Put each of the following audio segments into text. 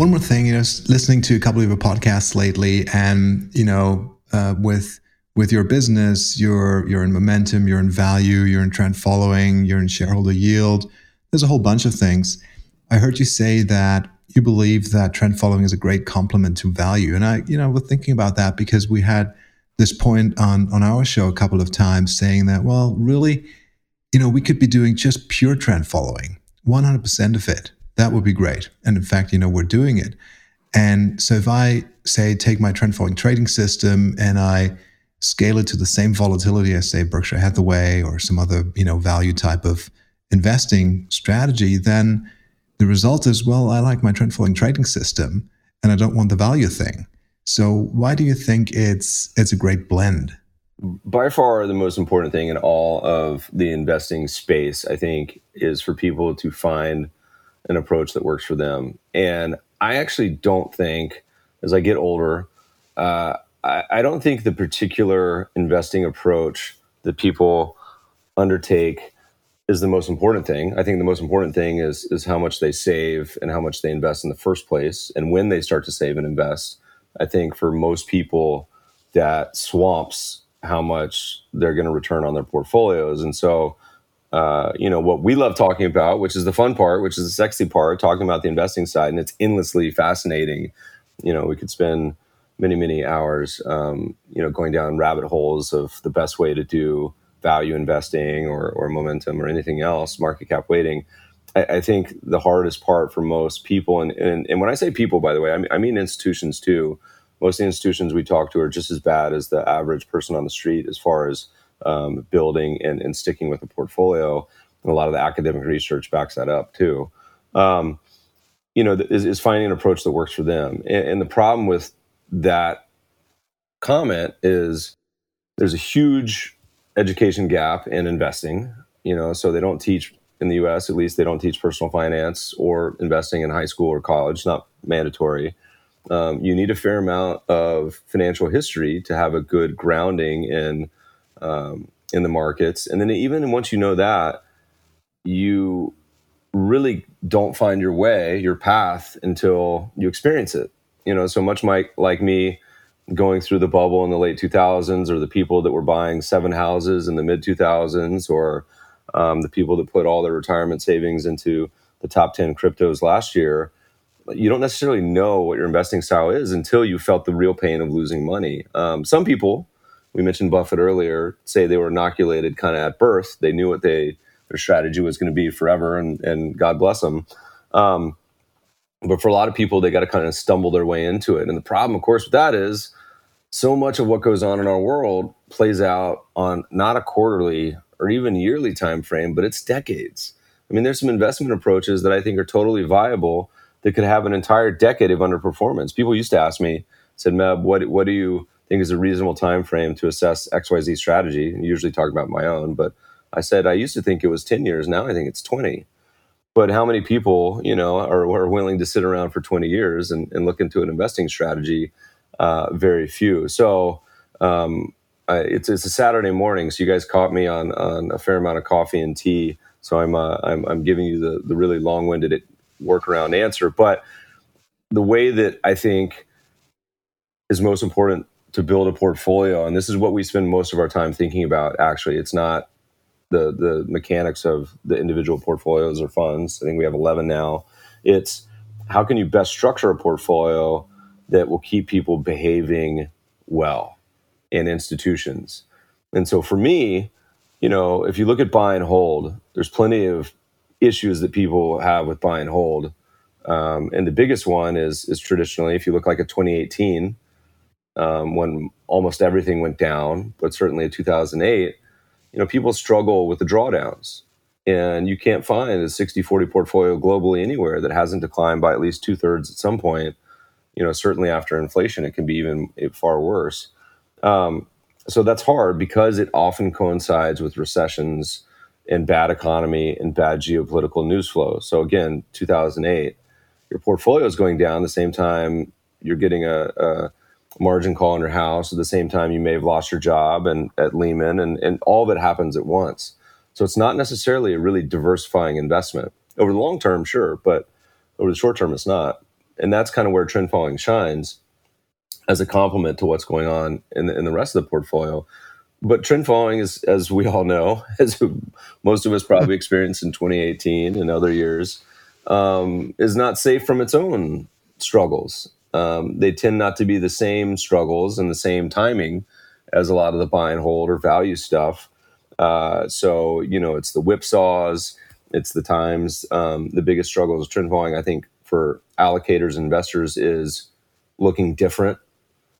one more thing, you know, listening to a couple of your podcasts lately, and you know, uh, with with your business, you're you're in momentum, you're in value, you're in trend following, you're in shareholder yield. There's a whole bunch of things. I heard you say that you believe that trend following is a great complement to value, and I, you know, was thinking about that because we had this point on on our show a couple of times saying that, well, really, you know, we could be doing just pure trend following, 100% of it that would be great. And in fact, you know, we're doing it. And so if I say take my trend following trading system and I scale it to the same volatility as say Berkshire Hathaway or some other, you know, value type of investing strategy, then the result is, well, I like my trend following trading system and I don't want the value thing. So why do you think it's it's a great blend? By far the most important thing in all of the investing space, I think, is for people to find an approach that works for them. And I actually don't think, as I get older, uh, I, I don't think the particular investing approach that people undertake is the most important thing. I think the most important thing is is how much they save and how much they invest in the first place, and when they start to save and invest. I think for most people, that swamps how much they're going to return on their portfolios, and so uh, you know what we love talking about, which is the fun part, which is the sexy part, talking about the investing side, and it's endlessly fascinating. You know, we could spend many many hours, um, you know, going down rabbit holes of the best way to do value investing or or momentum or anything else, market cap weighting. I, I think the hardest part for most people, and, and and when I say people, by the way, I mean, I mean institutions too. Most of the institutions we talk to are just as bad as the average person on the street as far as um, building and, and, sticking with a portfolio. And a lot of the academic research backs that up too. Um, you know, is, is, finding an approach that works for them. And, and the problem with that comment is there's a huge education gap in investing. You know, so they don't teach in the U.S. At least they don't teach personal finance or investing in high school or college. Not mandatory. Um, you need a fair amount of financial history to have a good grounding in um, in the markets. And then even once you know that, you really don't find your way, your path until you experience it. You know, so much like like me going through the bubble in the late 2000s, or the people that were buying seven houses in the mid 2000s, or um, the people that put all their retirement savings into the top 10 cryptos last year. You don't necessarily know what your investing style is until you felt the real pain of losing money. Um, some people we mentioned Buffett earlier, say they were inoculated kind of at birth. They knew what they their strategy was going to be forever, and and God bless them. Um, but for a lot of people, they got to kind of stumble their way into it. And the problem, of course, with that is so much of what goes on in our world plays out on not a quarterly or even yearly time frame, but it's decades. I mean, there's some investment approaches that I think are totally viable that could have an entire decade of underperformance. People used to ask me, said, Meb, what what do you think is a reasonable time frame to assess XYZ strategy. And usually talk about my own, but I said I used to think it was 10 years. Now I think it's 20. But how many people, you know, are, are willing to sit around for 20 years and, and look into an investing strategy? Uh, very few. So um, it's, it's a Saturday morning. So you guys caught me on, on a fair amount of coffee and tea. So I'm, uh, I'm, I'm giving you the, the really long winded workaround answer. But the way that I think is most important to build a portfolio. And this is what we spend most of our time thinking about actually. It's not the the mechanics of the individual portfolios or funds. I think we have 11 now. It's how can you best structure a portfolio that will keep people behaving well in institutions? And so for me you know if you look at buy and hold there's plenty of issues that people have with buy and hold. Um, and the biggest one is is traditionally if you look like a 2018 um, when almost everything went down, but certainly in 2008, you know, people struggle with the drawdowns. And you can't find a 60 40 portfolio globally anywhere that hasn't declined by at least two thirds at some point. You know, certainly after inflation, it can be even far worse. Um, so that's hard because it often coincides with recessions and bad economy and bad geopolitical news flow. So again, 2008, your portfolio is going down the same time you're getting a, a margin call on your house at the same time you may have lost your job and at Lehman and, and all of it happens at once. So it's not necessarily a really diversifying investment. Over the long term, sure, but over the short term it's not. and that's kind of where trend following shines as a complement to what's going on in the, in the rest of the portfolio. But trend following is, as we all know, as most of us probably experienced in 2018 and other years, um, is not safe from its own struggles. Um, they tend not to be the same struggles and the same timing as a lot of the buy and hold or value stuff. Uh, so you know, it's the whipsaws, it's the times. Um, the biggest struggles of trend following, I think, for allocators and investors is looking different.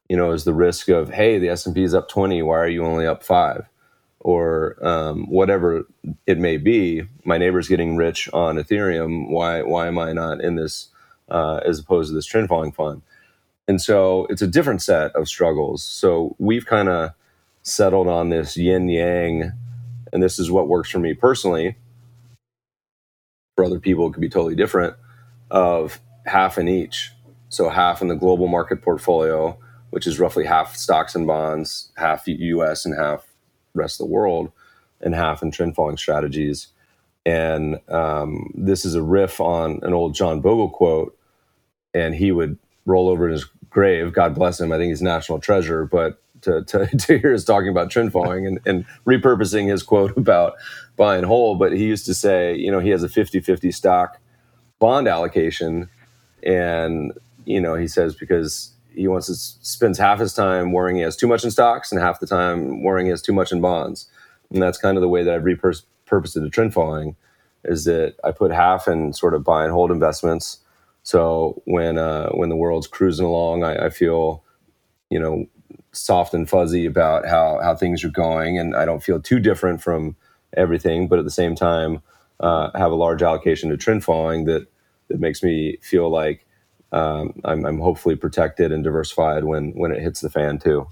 You know, is the risk of hey, the S and P is up twenty, why are you only up five? Or um, whatever it may be, my neighbor's getting rich on Ethereum. Why? Why am I not in this uh, as opposed to this trend following fund? And so it's a different set of struggles. So we've kind of settled on this yin yang, and this is what works for me personally. For other people, it could be totally different. Of half in each, so half in the global market portfolio, which is roughly half stocks and bonds, half U.S. and half rest of the world, and half in trend following strategies. And um, this is a riff on an old John Bogle quote, and he would roll over in his grave. God bless him. I think he's national treasure. But to, to, to hear us talking about trend following and, and repurposing his quote about buy and hold, but he used to say, you know, he has a 50 50 stock bond allocation. And, you know, he says because he wants to spends half his time worrying he has too much in stocks and half the time worrying he has too much in bonds. And that's kind of the way that I've repurposed it to trend following is that I put half in sort of buy and hold investments so when uh, when the world's cruising along, I, I, feel you know soft and fuzzy about how how things are going, and I don't feel too different from everything. But at the same time, uh, have a large allocation to trend following that that makes me feel like um, I'm, I'm hopefully protected and diversified when when it hits the fan too.